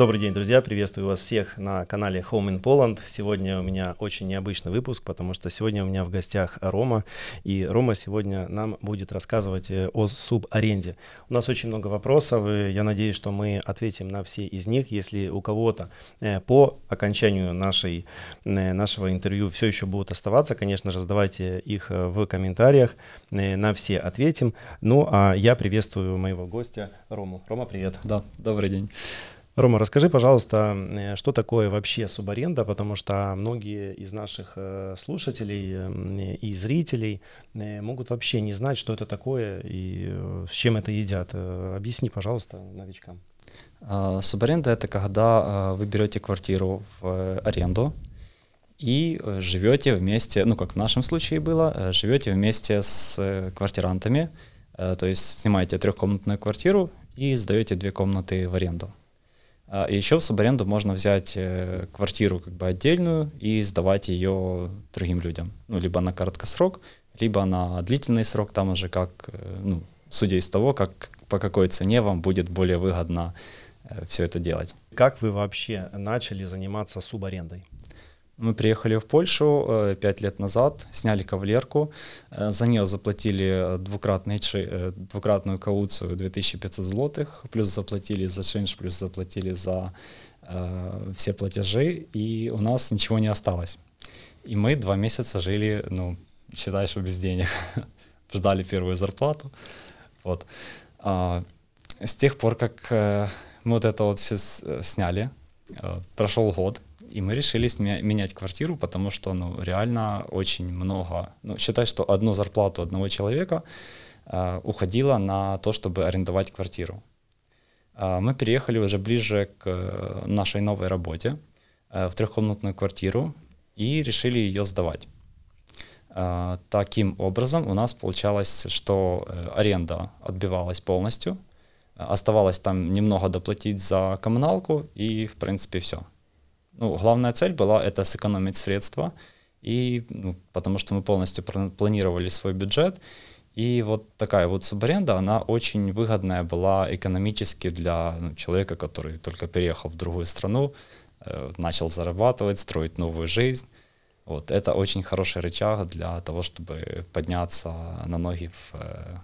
Добрый день, друзья! Приветствую вас всех на канале Home in Poland. Сегодня у меня очень необычный выпуск, потому что сегодня у меня в гостях Рома. И Рома сегодня нам будет рассказывать э, о субаренде. У нас очень много вопросов, и я надеюсь, что мы ответим на все из них. Если у кого-то э, по окончанию нашей, э, нашего интервью все еще будут оставаться, конечно же, задавайте их в комментариях. На все ответим. Ну, а я приветствую моего гостя Рому. Рома, привет! Да, добрый день. Рома, расскажи, пожалуйста, э, что такое вообще субаренда, потому что многие из наших э, слушателей э, и зрителей могут вообще не знать, что это такое и с чем это едят. Объясни, пожалуйста, новичкам. А, субаренда — это когда вы берете квартиру в аренду и живете вместе, ну, как в нашем случае было, живете вместе с квартирантами, то есть снимаете трехкомнатную квартиру и сдаете две комнаты в аренду. А, и еще в субаренду можно взять э, квартиру как бы отдельную и сдавать ее другим людям. Ну, либо на короткосрок, либо на длительный срок, там уже как, э, ну, судя из того, как, по какой цене вам будет более выгодно э, все это делать. Как вы вообще начали заниматься субарендой? Мы приехали в Польшу э, пять лет назад, сняли кавалерку, э, за нее заплатили двукратный, э, двукратную кауцию 2500 злотых, плюс заплатили за шинш, плюс заплатили за э, все платежи, и у нас ничего не осталось. И мы два месяца жили, ну, считай, что без денег. Ждали первую зарплату. Вот. А, с тех пор, как мы вот это вот все сняли, прошел год, и мы решили менять квартиру, потому что ну, реально очень много. Ну, считай, что одну зарплату одного человека э, уходила на то, чтобы арендовать квартиру. Э, мы переехали уже ближе к нашей новой работе э, в трехкомнатную квартиру и решили ее сдавать. Э, таким образом у нас получалось, что э, аренда отбивалась полностью, оставалось там немного доплатить за коммуналку и в принципе все ну, главная цель была это сэкономить средства, и, ну, потому что мы полностью планировали свой бюджет, и вот такая вот субаренда, она очень выгодная была экономически для ну, человека, который только переехал в другую страну, э, начал зарабатывать, строить новую жизнь. Вот это очень хороший рычаг для того, чтобы подняться на ноги в, э,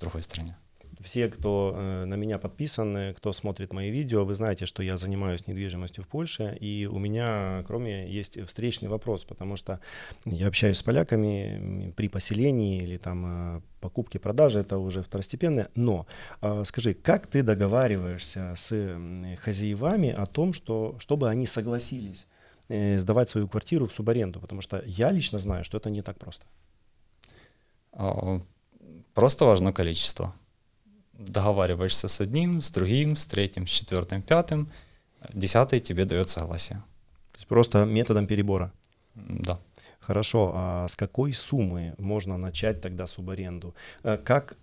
другой стране. Все, кто э, на меня подписан, кто смотрит мои видео, вы знаете, что я занимаюсь недвижимостью в Польше, и у меня, кроме, есть встречный вопрос, потому что я общаюсь с поляками при поселении или там э, покупке, продаже, это уже второстепенное. Но э, скажи, как ты договариваешься с хозяевами о том, что, чтобы они согласились сдавать свою квартиру в субаренду? Потому что я лично знаю, что это не так просто. А, просто важно количество договариваешься с одним, с другим, с третьим, с четвертым, пятым, десятый тебе дает согласие. То есть просто методом перебора? Да. Хорошо, а с какой суммы можно начать тогда субаренду? Э, как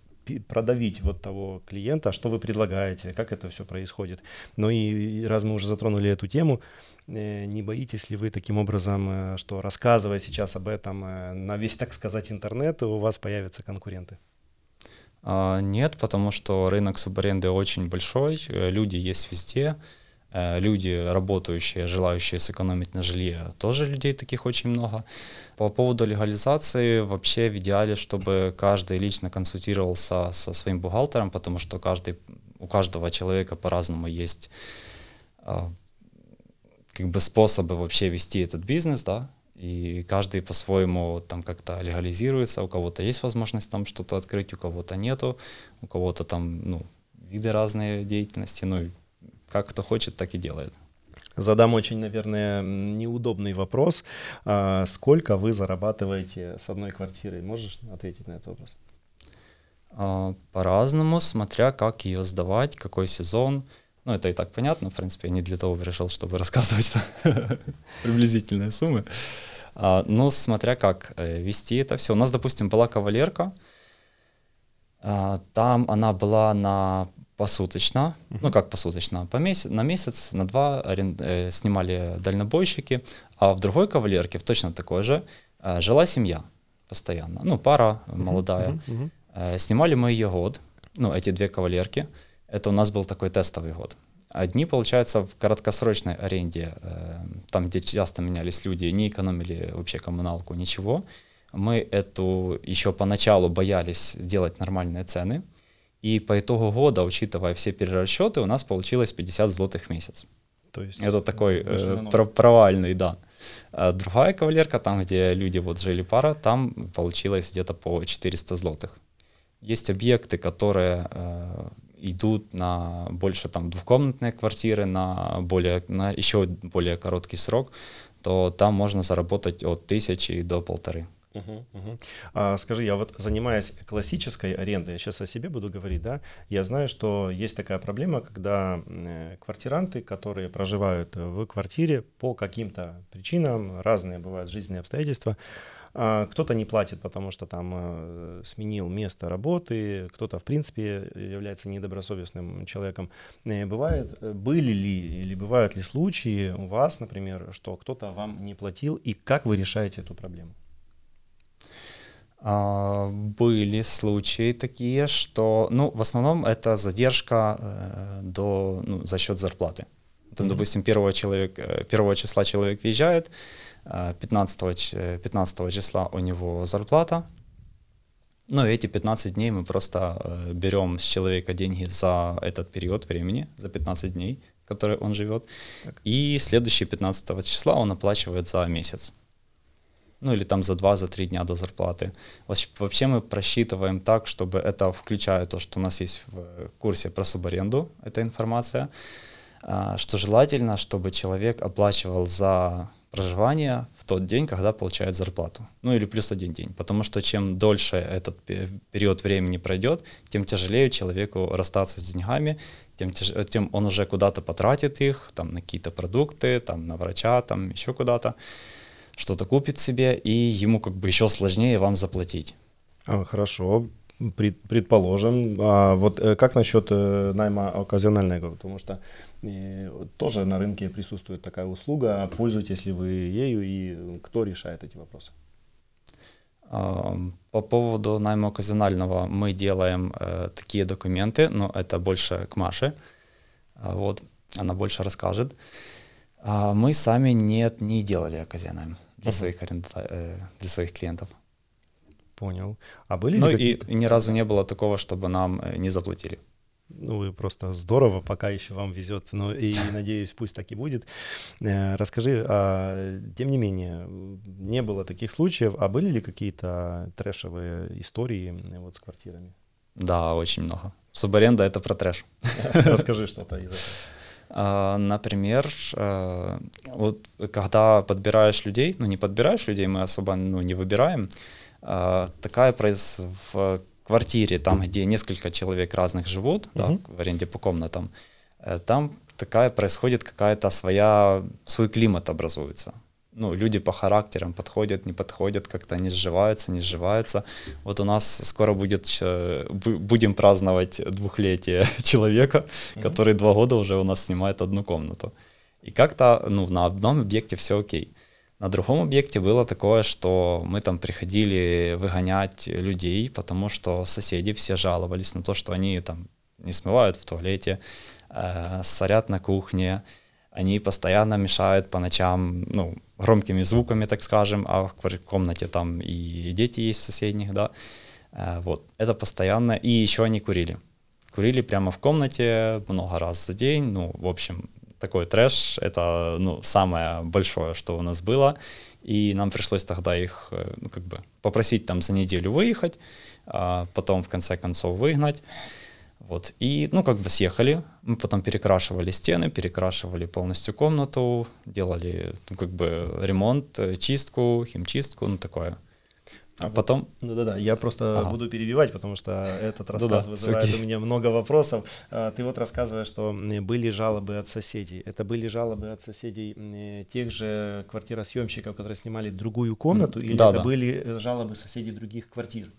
продавить вот того клиента, что вы предлагаете, как это все происходит. Ну и раз мы уже затронули эту тему, э, не боитесь ли вы таким образом, э, что рассказывая сейчас об этом на весь, так сказать, интернет, у вас появятся конкуренты? А, нет, потому что рынок субаренды очень большой, э, люди есть везде, э, люди, работающие, желающие сэкономить на жилье, тоже людей таких очень много. По поводу легализации, вообще в идеале, чтобы каждый лично консультировался со своим бухгалтером, потому что каждый, у каждого человека по-разному есть а, как бы способы вообще вести этот бизнес, да, и каждый по-своему там как-то легализируется, у кого-то есть возможность там что-то открыть, у кого-то нету, у кого-то там, ну, виды разные деятельности, ну, как кто хочет, так и делает. Задам очень, наверное, неудобный вопрос. А сколько вы зарабатываете с одной квартирой? Можешь ответить на этот вопрос? А, по-разному, смотря как ее сдавать, какой сезон. Ну, это и так понятно, в принципе, я не для того решил, чтобы рассказывать приблизительные суммы. А, но смотря как э, вести это все. У нас, допустим, была кавалерка, а, там она была на посуточно, uh-huh. ну как посуточно, по месяц, на месяц, на два арен, э, снимали дальнобойщики, а в другой кавалерке, в точно такой же, э, жила семья постоянно, ну пара uh-huh. молодая. Uh-huh. Э, снимали мы ее год, ну эти две кавалерки, это у нас был такой тестовый год. Одни, получается, в короткосрочной аренде, э, там, где часто менялись люди, не экономили вообще коммуналку, ничего. Мы эту еще поначалу боялись сделать нормальные цены. И по итогу года, учитывая все перерасчеты, у нас получилось 50 злотых в месяц. То есть это такой э, провальный, да. А другая кавалерка, там, где люди вот жили пара, там получилось где-то по 400 злотых. Есть объекты, которые э, идут на больше там двухкомнатные квартиры, на, более, на еще более короткий срок, то там можно заработать от тысячи до полторы. Угу, угу. А, скажи, я вот занимаясь классической арендой, я сейчас о себе буду говорить, да, я знаю, что есть такая проблема, когда э, квартиранты, которые проживают в квартире по каким-то причинам, разные бывают жизненные обстоятельства, кто-то не платит, потому что там э, сменил место работы, кто-то, в принципе, является недобросовестным человеком. Э, бывает, э, были ли или бывают ли случаи у вас, например, что кто-то вам не платил, и как вы решаете эту проблему? А, были случаи такие, что, ну, в основном это задержка до, ну, за счет зарплаты. Там, mm-hmm. допустим, первого, человек, э, первого числа человек въезжает, 15, э, 15 числа у него зарплата, ну, и эти 15 дней мы просто э, берем с человека деньги за этот период времени, за 15 дней, который он живет, так. и следующие 15 числа он оплачивает за месяц ну или там за два, за три дня до зарплаты. Вообще мы просчитываем так, чтобы это, включая то, что у нас есть в курсе про субаренду, эта информация, а, что желательно, чтобы человек оплачивал за проживание в тот день, когда получает зарплату. Ну или плюс один день. Потому что чем дольше этот период времени пройдет, тем тяжелее человеку расстаться с деньгами, тем, тяж... тем он уже куда-то потратит их, там на какие-то продукты, там на врача, там еще куда-то что-то купит себе, и ему как бы еще сложнее вам заплатить. А, хорошо, пред, предположим. А вот э, как насчет э, найма оказионального? Потому что э, тоже на рынке присутствует такая услуга. Пользуетесь ли вы ею и кто решает эти вопросы? По поводу найма оказионального мы делаем э, такие документы, но это больше к Маше. А вот, она больше расскажет. А мы сами нет, не делали оказиональным для, своих, аренда... Э, для своих клиентов. Понял. А были Ну и, и ни разу не было такого, чтобы нам э, не заплатили. Ну, и просто здорово, пока еще вам везет, ну и надеюсь, пусть так и будет. Э, расскажи, а, тем не менее, не было таких случаев, а были ли какие-то трэшевые истории вот с квартирами? Да, очень много. Субаренда — это про трэш. Расскажи что-то из этого. А, например, а, вот когда подбираешь людей, ну не подбираешь людей, мы особо ну, не выбираем, а, такая произ... в квартире, там, где несколько человек разных живут, uh-huh. да, в аренде по комнатам, э, там такая происходит какая-то своя, свой климат образуется ну, люди по характерам подходят, не подходят, как-то не сживаются, не сживаются. Вот у нас скоро будет, будем праздновать двухлетие человека, mm-hmm. который два года уже у нас снимает одну комнату. И как-то, ну, на одном объекте все окей. На другом объекте было такое, что мы там приходили выгонять людей, потому что соседи все жаловались на то, что они там не смывают в туалете, э, сорят на кухне, они постоянно мешают по ночам, ну, громкими звуками, так скажем, а в комнате там и дети есть в соседних, да, э, вот, это постоянно, и еще они курили. Курили прямо в комнате много раз за день, ну, в общем, такой трэш, это, ну, самое большое, что у нас было, и нам пришлось тогда их, э, ну, как бы, попросить там за неделю выехать, а потом, в конце концов, выгнать, вот. И, ну, как бы съехали. Мы потом перекрашивали стены, перекрашивали полностью комнату, делали, ну, как бы ремонт, э, чистку, химчистку, ну, такое. А потом... Ну да-да, я просто ага. буду перебивать, потому что этот рассказ да, вызывает у меня много вопросов. А, ты вот рассказываешь, что были жалобы от соседей. Это были жалобы от соседей тех же квартиросъемщиков, которые снимали другую комнату, или да, это да. были э, жалобы соседей других квартир?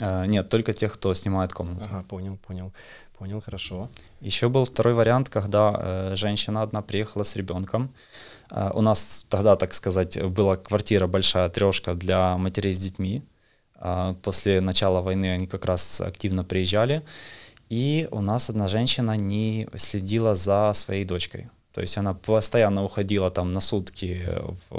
А, нет, только тех, кто снимает комнату. Ага, понял, понял. Понял, хорошо. Еще был второй вариант, когда э, женщина одна приехала с ребенком. Э, у нас тогда, так сказать, была квартира большая, трешка для матерей с детьми. Э, после начала войны они как раз активно приезжали. И у нас одна женщина не следила за своей дочкой. То есть она постоянно уходила там на сутки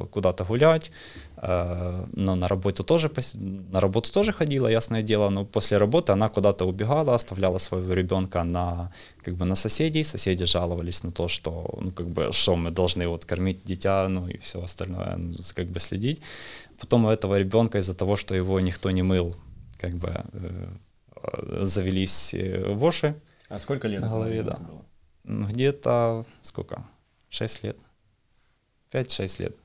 куда-то гулять, э, но на работу тоже на работу тоже ходила, ясное дело, но после работы она куда-то убегала, оставляла своего ребенка на как бы на соседей, соседи жаловались на то, что ну как бы что мы должны вот кормить дитя, ну и все остальное, как бы следить. Потом у этого ребенка из-за того, что его никто не мыл, как бы э, завелись э, воши. А сколько лет на голове, да. Было? Где-то сколько? Шесть лет. Пять-шесть лет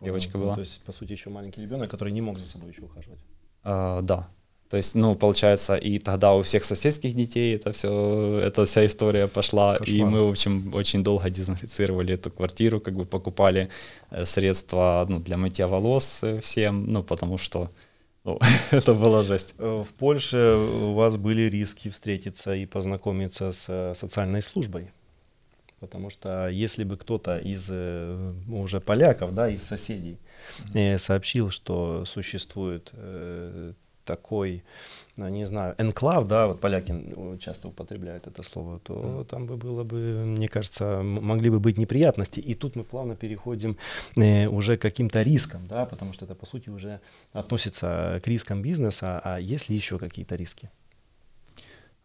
девочка ну, была. То есть, по сути, еще маленький ребенок, который не мог за собой еще ухаживать. А, да. То есть, ну, получается, и тогда у всех соседских детей это все, эта вся история пошла. Кошмар. И мы, в общем, очень долго дезинфицировали эту квартиру, как бы покупали э, средства ну, для мытья волос э, всем, ну, потому что ну, это была жесть. Э, в Польше у вас были риски встретиться и познакомиться с э, социальной службой. Потому что если бы кто-то из э, уже поляков, да, из соседей сообщил, что существует такой, ну, не знаю, энклав, да, вот поляки часто употребляют это слово, то mm. там бы было бы, мне кажется, могли бы быть неприятности. И тут мы плавно переходим э, уже к каким-то рискам, да, потому что это, по сути, уже относится к рискам бизнеса. А есть ли еще какие-то риски?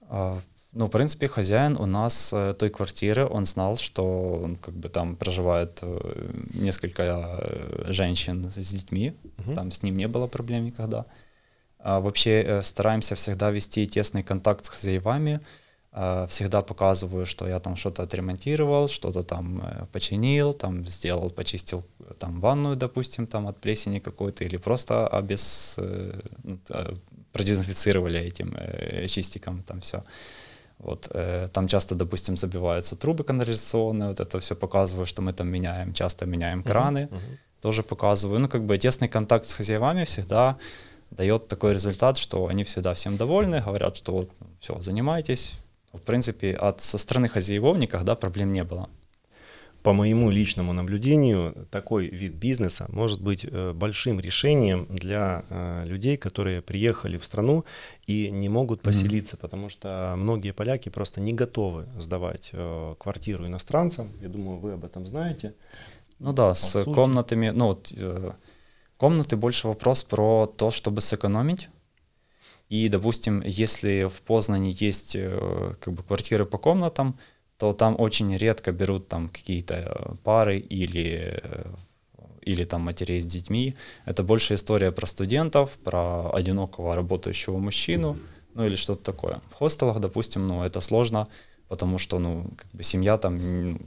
А, ну, в принципе, хозяин у нас э, той квартиры, он знал, что как бы там проживает э, несколько э, женщин с детьми, угу. там с ним не было проблем никогда. А вообще э, стараемся всегда вести тесный контакт с хозяевами, а, всегда показываю, что я там что-то отремонтировал, что-то там э, починил, там сделал, почистил там ванную, допустим, там от плесени какой-то, или просто обез, э, ну, продезинфицировали этим чистиком там все. Вот, там часто, допустим, забиваются трубы канализационные, вот это все показываю, что мы там меняем, часто меняем краны, uh-huh, uh-huh. тоже показываю. Ну, как бы тесный контакт с хозяевами всегда дает такой результат, что они всегда всем довольны, говорят, что вот все, занимайтесь. В принципе, от со стороны хозяевов никогда проблем не было. По моему личному наблюдению, такой вид бизнеса может быть э, большим решением для э, людей, которые приехали в страну и не могут поселиться, mm-hmm. потому что многие поляки просто не готовы сдавать э, квартиру иностранцам. Я думаю, вы об этом знаете. Ну да, По с сути. комнатами, ну вот Комнаты больше вопрос про то, чтобы сэкономить. И, допустим, если в Познане есть э, как бы квартиры по комнатам, то там очень редко берут там какие-то э, пары или э, или там матерей с детьми. Это больше история про студентов, про одинокого работающего мужчину, ну или что-то такое. В хостелах, допустим, ну это сложно, потому что, ну, как бы семья там,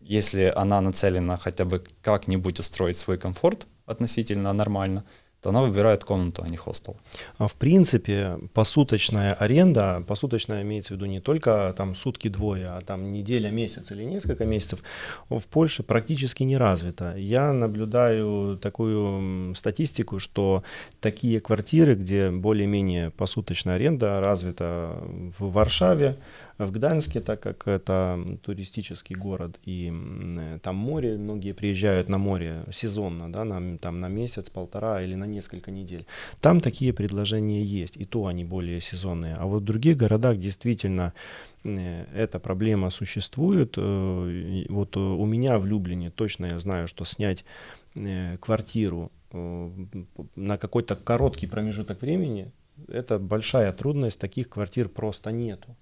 если она нацелена хотя бы как-нибудь устроить свой комфорт, относительно нормально, то она выбирает комнату, а не хостел. А в принципе, посуточная аренда, посуточная имеется в виду не только там сутки-двое, а там неделя, месяц или несколько месяцев, в Польше практически не развита. Я наблюдаю такую статистику, что такие квартиры, где более-менее посуточная аренда развита в Варшаве, в Гданьске, так как это туристический город и там море, многие приезжают на море сезонно, да, на, там на месяц, полтора или на несколько недель. Там такие предложения есть, и то они более сезонные. А вот в других городах действительно э, эта проблема существует. Э, вот у меня в Люблине точно я знаю, что снять э, квартиру на какой-то короткий промежуток времени, это большая трудность, таких квартир просто нету.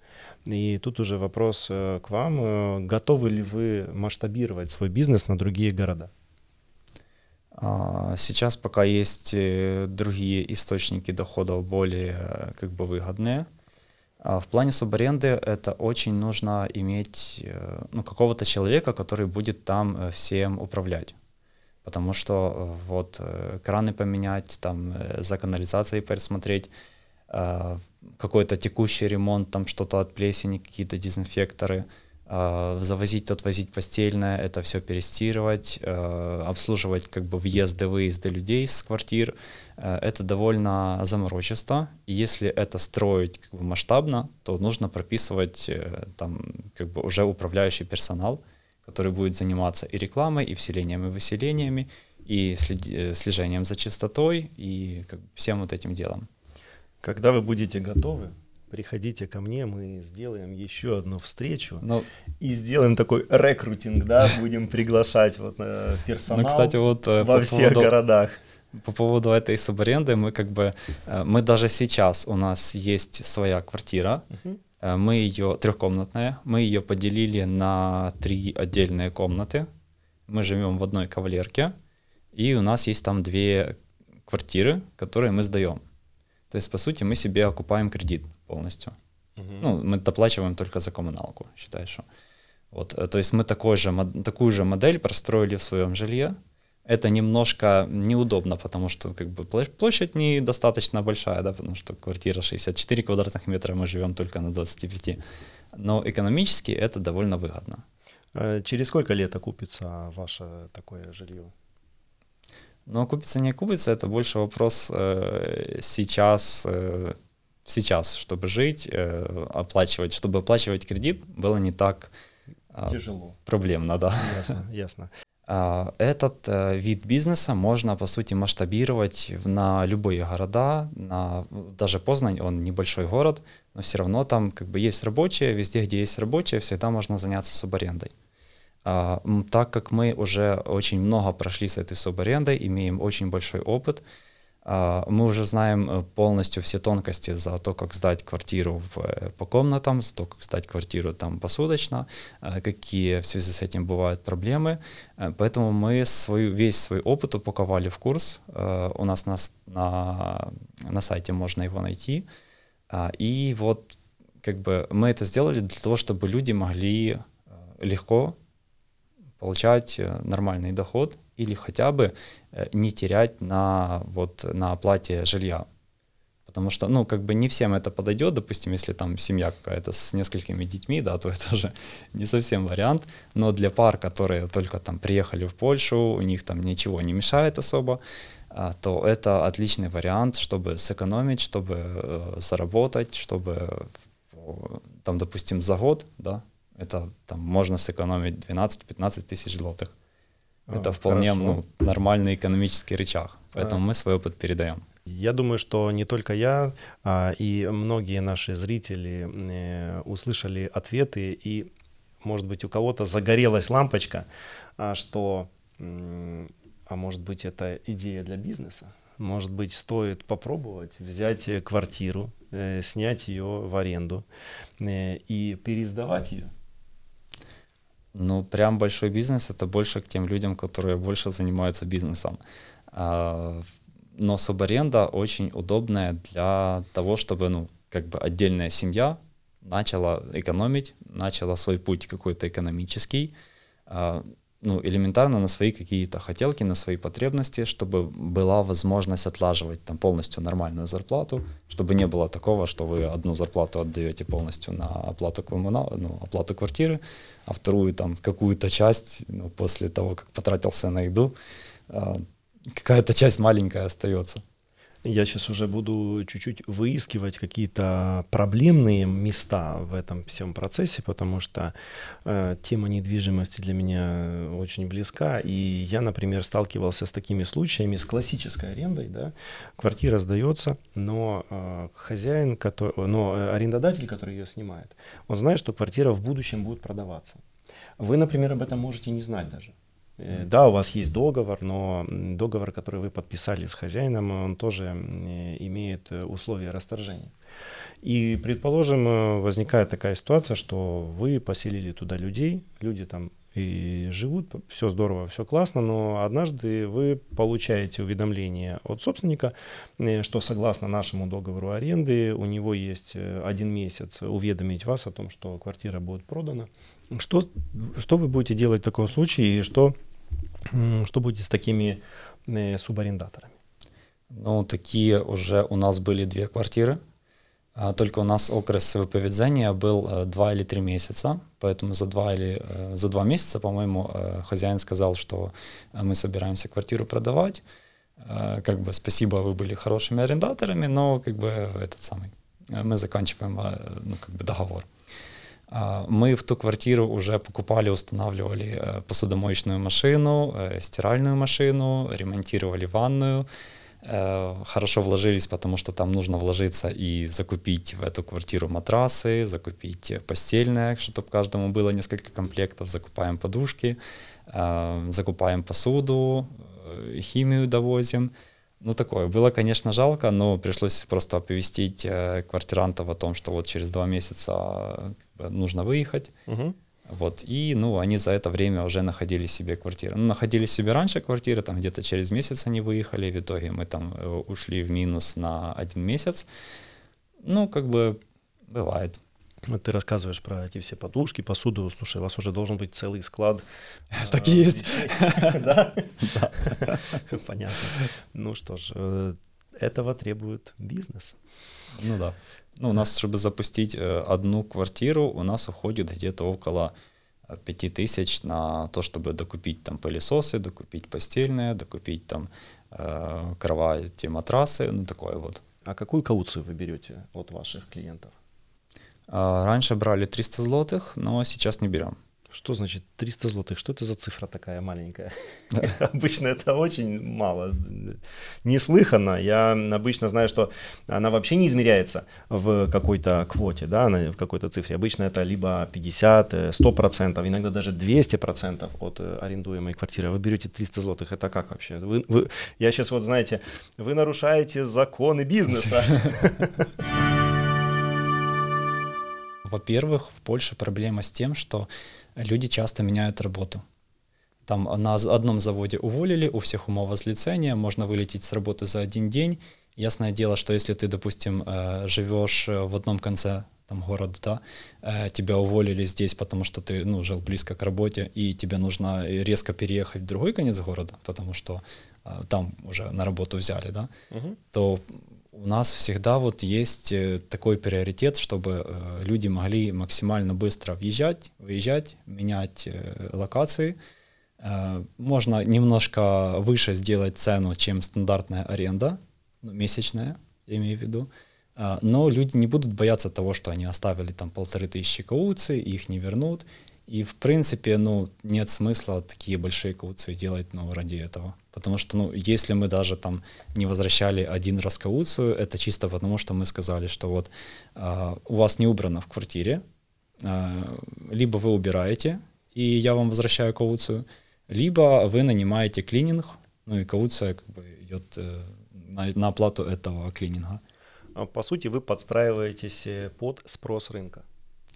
И тут уже вопрос э, к вам. Э, готовы ли вы масштабировать свой бизнес на другие города? А, сейчас пока есть э, другие источники доходов более как бы выгодные. А в плане субаренды это очень нужно иметь ну, какого-то человека, который будет там всем управлять. Потому что вот краны поменять, там за канализацией пересмотреть, какой-то текущий ремонт, там что-то от плесени, какие-то дезинфекторы, а, завозить, отвозить постельное, это все перестирывать, а, обслуживать как бы въезды, выезды людей с квартир. Это довольно заморочисто. И если это строить как бы масштабно, то нужно прописывать э, там как бы уже управляющий персонал, который будет заниматься и рекламой, и вселением, и выселениями, и э, слежением за чистотой, и как бы всем вот этим делом. Когда вы будете готовы, приходите ко мне, мы сделаем еще одну встречу ну, и сделаем такой рекрутинг, да, будем приглашать вот э, персонал ну, кстати, вот, э, во всех поводу, городах. По поводу этой субаренды, мы как бы, э, мы даже сейчас, у нас есть своя квартира, uh-huh. мы ее, трехкомнатная, мы ее поделили на три отдельные комнаты, мы живем в одной кавалерке, и у нас есть там две квартиры, которые мы сдаем. То есть, по сути, мы себе окупаем кредит полностью. Угу. Ну, мы доплачиваем только за коммуналку, считай, что. Вот, э, то есть мы такой же, такую же модель простроили в своем жилье. Это немножко неудобно, потому что как бы площадь недостаточно большая, да, потому что квартира 64 квадратных метра, мы живем только на 25. Но экономически это довольно выгодно. Э, через сколько лет окупится ваше такое жилье? Ну, окупится, не окупится, это больше вопрос э, сейчас, э, сейчас, чтобы жить, э, оплачивать, чтобы оплачивать кредит, было не так э, тяжело. Проблемно, да. Ясно, ясно. А, этот э, вид бизнеса можно, по сути, масштабировать на любые города, на, даже Познань, он небольшой город, но все равно там как бы есть рабочие, везде, где есть рабочие, всегда можно заняться субарендой. А, так как мы уже очень много прошли с этой субарендой, имеем очень большой опыт, а, мы уже знаем э, полностью все тонкости за то, как сдать квартиру в, э, по комнатам, за то, как сдать квартиру там посуточно, э, какие в связи с этим бывают проблемы. Поэтому мы свою, весь свой опыт упаковали в курс. У нас на, на, на сайте можно его найти. А, и вот как бы мы это сделали для того, чтобы люди могли легко получать э, нормальный доход или хотя бы э, не терять на, вот, на оплате жилья. Потому что, ну, как бы не всем это подойдет, допустим, если там семья какая-то с несколькими детьми, да, то это уже не совсем вариант. Но для пар, которые только там приехали в Польшу, у них там ничего не мешает особо, а, то это отличный вариант, чтобы сэкономить, чтобы э, заработать, чтобы там, допустим, за год, да, это там можно сэкономить 12-15 тысяч злотых. А, это вполне ну, нормальный экономический рычаг. Поэтому а. мы свой опыт передаем. Я думаю, что не только я, а и многие наши зрители э, услышали ответы, и, может быть, у кого-то загорелась лампочка, а, что, а может быть, это идея для бизнеса. Может быть, стоит попробовать взять квартиру, э, снять ее в аренду э, и пересдавать ее ну, прям большой бизнес это больше к тем людям, которые больше занимаются бизнесом. А, но субаренда очень удобная для того, чтобы, ну, как бы отдельная семья начала экономить, начала свой путь какой-то экономический, а, ну, элементарно на свои какие-то хотелки, на свои потребности, чтобы была возможность отлаживать там полностью нормальную зарплату, чтобы не было такого, что вы одну зарплату отдаете полностью на оплату, коммунал, ну, оплату квартиры, а вторую там какую-то часть, ну, после того, как потратился на еду, а, какая-то часть маленькая остается. Я сейчас уже буду чуть-чуть выискивать какие-то проблемные места в этом всем процессе, потому что э, тема недвижимости для меня очень близка. И я, например, сталкивался с такими случаями, с классической арендой. Да? Квартира сдается, но э, хозяин, который, но э, арендодатель, который ее снимает, он знает, что квартира в будущем будет продаваться. Вы, например, об этом можете не знать даже. Э, да, у вас есть договор, но договор, который вы подписали с хозяином, он тоже имеет э, условия расторжения. И, предположим, э, возникает такая ситуация, что вы поселили туда людей, люди там и живут, все здорово, все классно, но однажды вы получаете уведомление от собственника, что согласно нашему договору аренды у него есть один месяц уведомить вас о том, что квартира будет продана. Что, что вы будете делать в таком случае и что что будет с такими э, субарендаторами? Ну, такие уже у нас были две квартиры. А только у нас окрес выповедения был э, два или три месяца, поэтому за два или э, за два месяца, по-моему, хозяин сказал, что мы собираемся квартиру продавать. Как бы спасибо, вы были хорошими арендаторами, но как бы этот самый мы заканчиваем ну, как бы договор. А, мы в ту квартиру уже покупали, устанавливали э, посудомоечную машину, э, стиральную машину, ремонтировали ванную. Э, хорошо вложились, потому что там нужно вложиться и закупить в эту квартиру матрасы, закупить постельное, чтобы каждому было несколько комплектов, закупаем подушки, э, закупаем посуду, э, химию довозим. Ну, такое. Было, конечно, жалко, но пришлось просто оповестить квартирантов о том, что вот через два месяца нужно выехать. Угу. Вот, и, ну, они за это время уже находили себе квартиры. Ну, находили себе раньше квартиры, там где-то через месяц они выехали, в итоге мы там э, ушли в минус на один месяц. Ну, как бы, бывает. Вот ты рассказываешь про эти все подушки, посуду. Слушай, у вас уже должен быть целый склад. Так и есть. Да? Понятно. Ну что ж, э, этого требует бизнес. Ну да. Ну, у нас, чтобы запустить э, одну квартиру, у нас уходит где-то около 5000 э, на то, чтобы докупить там пылесосы, докупить постельное, докупить там э, кровати, матрасы, ну такое вот. А какую кауцию вы берете от ваших клиентов? А, раньше брали 300 злотых, но сейчас не берем. Что значит 300 злотых? Что это за цифра такая маленькая? Обычно это очень мало. Неслыханно. Я обычно знаю, что она вообще не измеряется в какой-то квоте, да, в какой-то цифре. Обычно это либо 50, 100%, иногда даже 200% от э, арендуемой квартиры. Вы берете 300 злотых. Это как вообще? Вы, вы, я сейчас вот, знаете, вы нарушаете законы бизнеса. Во-первых, в Польше проблема с тем, что люди часто меняют работу. Там на одном заводе уволили, у всех умовозлицение, можно вылететь с работы за один день. Ясное дело, что если ты, допустим, э, живешь э, в одном конце там, города, да, э, тебя уволили здесь, потому что ты ну, жил близко к работе, и тебе нужно резко переехать в другой конец города, потому что там уже на работу взяли, да, угу. то у нас всегда вот есть э, такой приоритет, чтобы э, люди могли максимально быстро въезжать, выезжать, менять э, локации. Можно немножко выше сделать цену, чем стандартная аренда, ну, месячная, я имею в виду. Но люди не будут бояться того, что они оставили там полторы тысячи кауций, их не вернут. И в принципе, ну, нет смысла такие большие кауции делать, ну, ради этого. Потому что, ну, если мы даже там не возвращали один раз кауцию, это чисто потому, что мы сказали, что вот э, у вас не убрано в квартире, э, либо вы убираете, и я вам возвращаю кауцию, либо вы нанимаете клининг, ну и кауция как бы идет э, на, на оплату этого клининга. А, по сути, вы подстраиваетесь э, под спрос рынка.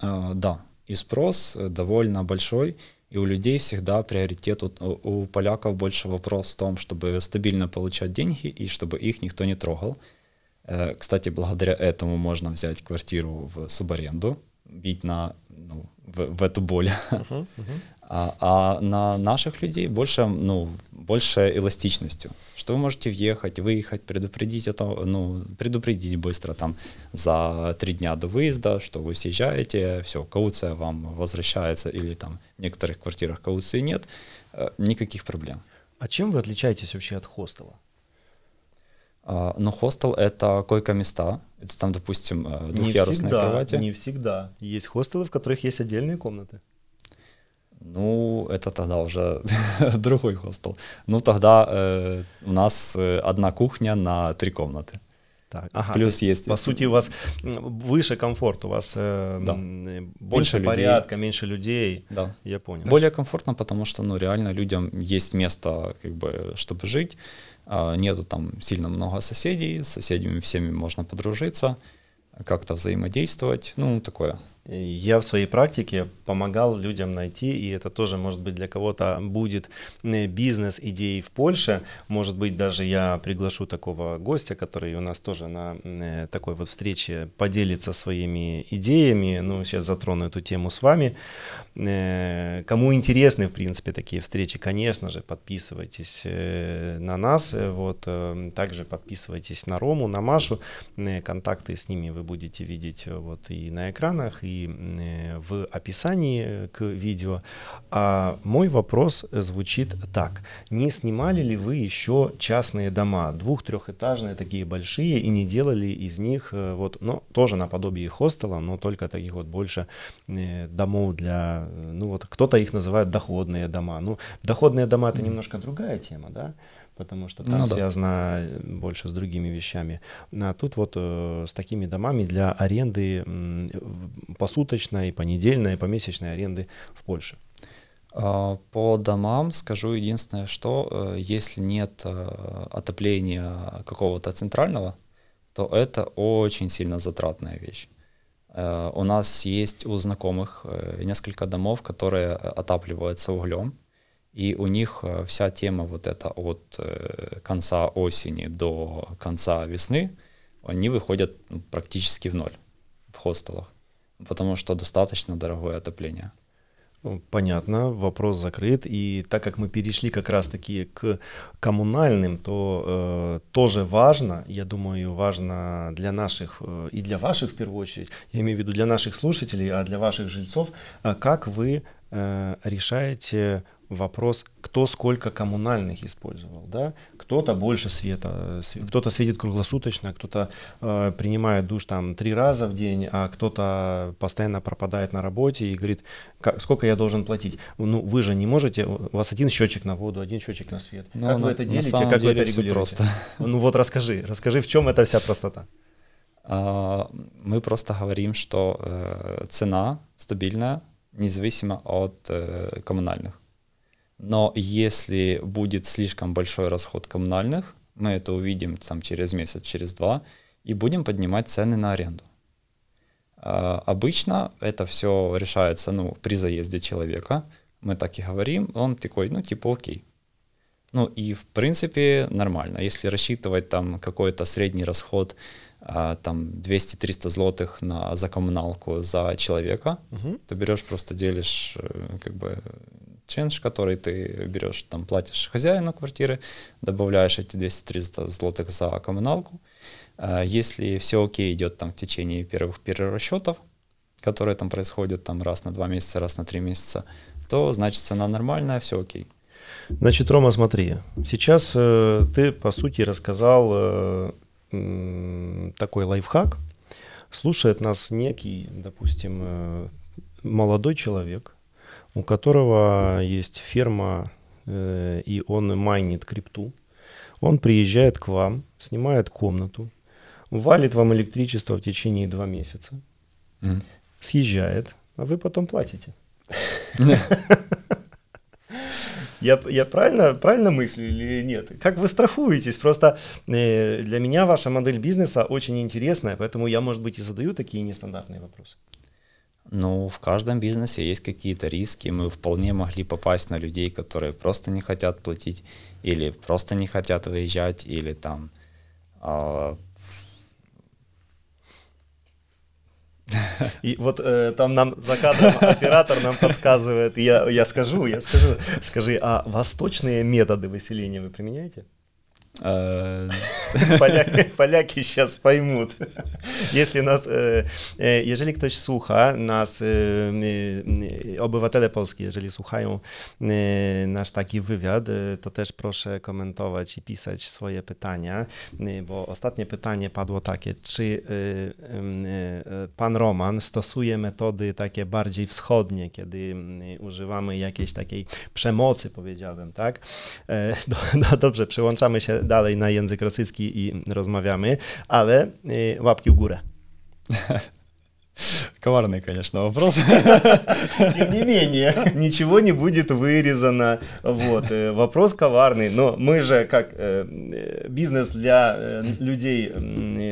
Э, да, и спрос э, довольно большой. И у людей всегда приоритет, у, у поляков больше вопрос в том, чтобы стабильно получать деньги и чтобы их никто не трогал. Э, кстати, благодаря этому можно взять квартиру в субаренду, бить на, ну, в, в эту боль. Uh-huh, uh-huh. А, а на наших людей больше, ну, больше эластичностью, что вы можете въехать, выехать, предупредить это, ну, предупредить быстро там за три дня до выезда, что вы съезжаете, все, кауция вам возвращается или там в некоторых квартирах кауции нет, э, никаких проблем. А чем вы отличаетесь вообще от хостела? Uh, ну, хостел — это койко-места. Это там, допустим, э, двухъярусные не всегда, кровати. Не всегда. Есть хостелы, в которых есть отдельные комнаты. Ну, это тогда уже другой хостел. Ну, тогда э, у нас э, одна кухня на три комнаты. Так, ага, Плюс есть. По сути, у вас выше комфорт, у вас э, да. больше, больше порядка, людей. меньше людей. Да. Я понял. Более комфортно, потому что, ну, реально людям есть место, как бы, чтобы жить. А, нету там сильно много соседей, с соседями всеми можно подружиться, как-то взаимодействовать, ну, такое. Я в своей практике помогал людям найти, и это тоже, может быть, для кого-то будет э, бизнес-идеей в Польше. Может быть, даже я приглашу такого гостя, который у нас тоже на э, такой вот встрече поделится своими идеями. Ну, сейчас затрону эту тему с вами. Э, кому интересны, в принципе, такие встречи, конечно же, подписывайтесь на нас. Вот, также подписывайтесь на Рому, на Машу. Контакты с ними вы будете видеть вот и на экранах, и Э, в описании к видео. А мой вопрос звучит так. Не снимали ли вы еще частные дома, двух-трехэтажные, такие большие, и не делали из них, э, вот, ну, тоже наподобие хостела, но только таких вот больше э, домов для, ну вот, кто-то их называет доходные дома. Ну, доходные дома это немножко другая тема, да? Потому что там Ну да. связано э, больше с другими вещами. А тут вот э, с такими домами для аренды в- посуточной, понедельной, помесячной аренды в Польше. А, По домам скажу единственное, что э, если нет э, отопления какого-то центрального, то это очень сильно затратная вещь. Э, У нас есть у знакомых э, несколько домов, которые э, отапливаются углем, и у них э, вся тема вот эта от э, конца осени до конца весны, они выходят ну, практически в ноль в хостелах, потому что достаточно дорогое отопление. Ну, Понятно, вопрос закрыт. И так как мы перешли как раз-таки к коммунальным, то э, тоже важно, я думаю, важно для наших э, и для ваших в первую очередь, я имею в виду для наших слушателей, а для ваших жильцов, а как вы э, решаете вопрос, кто сколько коммунальных использовал, да? Кто-то больше света, св- кто-то светит круглосуточно, кто-то э, принимает душ там три раза в день, а кто-то постоянно пропадает на работе и говорит, «Ка- сколько я должен платить? Ну, вы же не можете, у вас один счетчик на воду, один счетчик на свет. Ну, как вы на- это на делите, как вы деле это всё регулируете? просто. Ну вот расскажи, расскажи, в чем эта вся простота? А, Мы просто говорим, что э, цена стабильная, независимо от э, коммунальных. Но если будет слишком большой расход коммунальных, мы это увидим там, через месяц, через два, и будем поднимать цены на аренду. А, Обычно это все решается ну, при заезде человека. Мы так и говорим, он такой, ну, типа, окей. Ну, и в принципе нормально. Если рассчитывать там какой-то средний расход, а, там 200-300 злотых на, за коммуналку за человека, Мгм. ты берешь, просто делишь э, как бы ченш, который ты берешь, там платишь хозяину квартиры, добавляешь эти 200-300 злотых за коммуналку. А Если все окей идет там в течение первых перерасчетов, которые там происходят там раз на два месяца, раз на три месяца, то значит цена нормальная, все окей. Значит, Рома, смотри, сейчас э, ты, по сути, рассказал э, м, такой лайфхак. Слушает нас некий, допустим, э, молодой человек, у которого есть ферма, э, и он майнит крипту. Он приезжает к вам, снимает комнату, валит вам электричество в течение два месяца, Мгм. съезжает, а вы потом платите. Я, я правильно, правильно мыслю или нет? Как вы страхуетесь? Просто э, для меня ваша модель бизнеса очень интересная, поэтому я, может быть, и задаю такие нестандартные вопросы. Ну, в каждом бизнесе есть какие-то риски. Мы вполне могли попасть на людей, которые просто не хотят платить, или просто не хотят выезжать, или там а, И вот э, там нам за кадром оператор нам подсказывает, я, я скажу, я скажу, скажи, а восточные методы выселения вы применяете? э, Поляки, поляки сейчас pojmут. Jeśli nas, e, e, jeżeli ktoś słucha nas, e, e, obywatele polskie, jeżeli słuchają e, nasz taki wywiad, e, to też proszę komentować i pisać swoje pytania, e, bo ostatnie pytanie padło takie, czy e, em, e, pan Roman stosuje metody takie bardziej wschodnie, kiedy m, używamy jakiejś takiej przemocy, powiedziałbym, tak? E, No, no dobrze, przełączamy się dalej na język rosyjski i rozmawiamy, ale e, łapki w górę. коварный, конечно, вопрос. Тем не менее, ничего не будет вырезано. Вот. э, Вопрос коварный. Но мы же как э, бизнес для э, людей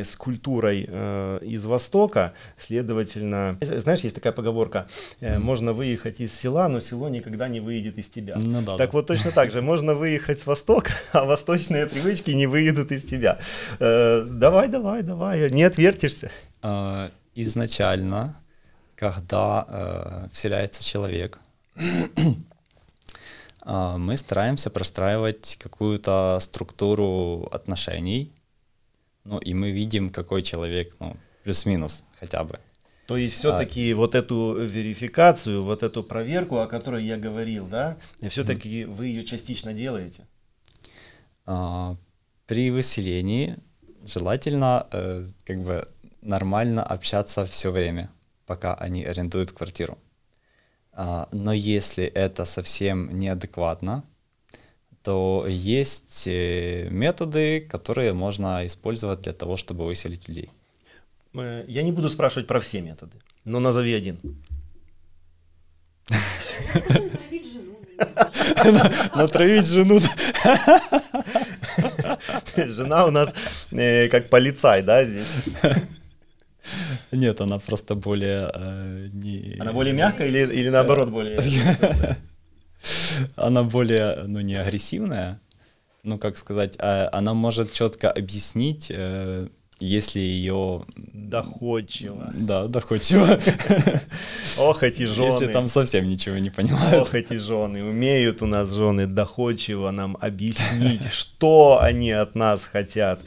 с культурой из Востока, следовательно, знаешь, есть такая поговорка, можно выехать из села, но село никогда не выедет из тебя. Ну да. Так вот точно так же, можно выехать с Востока, а восточные привычки не выедут из тебя. Давай, давай, давай, не отвертишься. А, изначально, когда э, вселяется человек, а, мы стараемся простраивать какую-то структуру отношений, ну и мы видим, какой человек, ну, плюс-минус хотя бы. То есть все-таки вот эту верификацию, вот эту проверку, о которой я говорил, да, все-таки вы ее частично делаете. А, при выселении желательно э, как бы нормально общаться все время, пока они арендуют квартиру. А, но если это совсем неадекватно, то есть э, методы, которые можно использовать для того, чтобы выселить людей. Э, я не буду спрашивать про все методы, но назови один. Натравить жену. Жена у нас э, как полицай, да, здесь? Нет, она просто более... Э, не... Она более мягкая или, или наоборот более... Она более, ну, не агрессивная, ну, как сказать, а она может четко объяснить, э, если ее... Доходчиво. Да, доходчиво. Ох, эти жены. Если там совсем ничего не понимают. Ох, эти жены. Умеют у нас жены доходчиво нам объяснить, что они от нас хотят.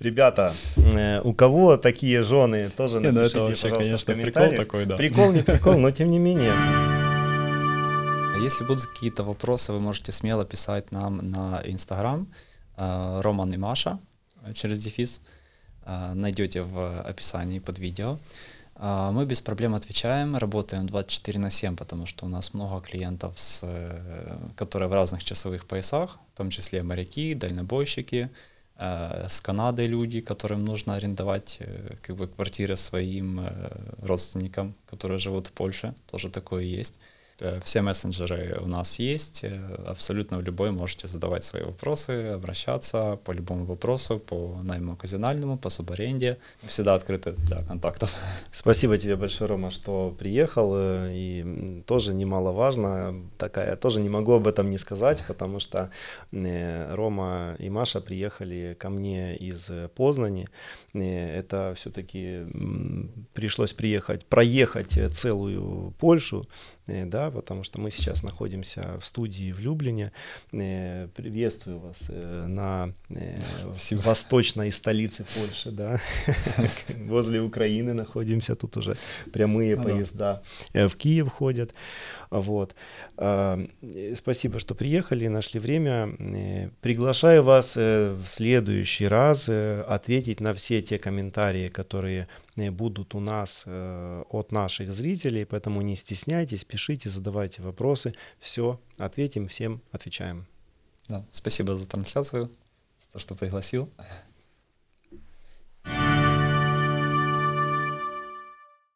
Ребята, э, у кого такие жены, тоже не, напишите, ну это вообще, конечно, прикол такой, да. Прикол, не прикол, но тем не менее. Если будут какие-то вопросы, вы можете смело писать нам на Инстаграм э, Роман и Маша э, через дефис. Найдете в описании под видео. Мы без проблем отвечаем, работаем 24 на 7, потому что у нас много клиентов, с, которые в разных часовых поясах, в том числе моряки, дальнобойщики, Э, с Канады люди, которым нужно арендовать э, как бы квартиры своим э, родственникам, которые живут в Польше, тоже такое есть. Э, все мессенджеры у нас есть. Э, абсолютно в любой можете задавать свои вопросы, обращаться по любому вопросу, по найму оказиональному, по субаренде. Всегда открыты для контактов. Спасибо тебе большое, Рома, что приехал. Э, и тоже немаловажно, такая, тоже не могу об этом не сказать, потому что Рома и Маша приехали ко мне из Познани. Это все-таки пришлось приехать, проехать целую Польшу, да, потому что мы сейчас находимся в студии в Люблине. Э, приветствую вас э, на э, восточной столице Польши, да, возле Украины находимся, тут уже прямые ну поезда в Киев ходят. Вот. Спасибо, что приехали, нашли время. Приглашаю вас в следующий раз ответить на все те комментарии, которые будут у нас э, от наших зрителей, поэтому не стесняйтесь, пишите, задавайте вопросы, все, ответим, всем отвечаем. Да, спасибо за трансляцию, за то, что пригласил. thank you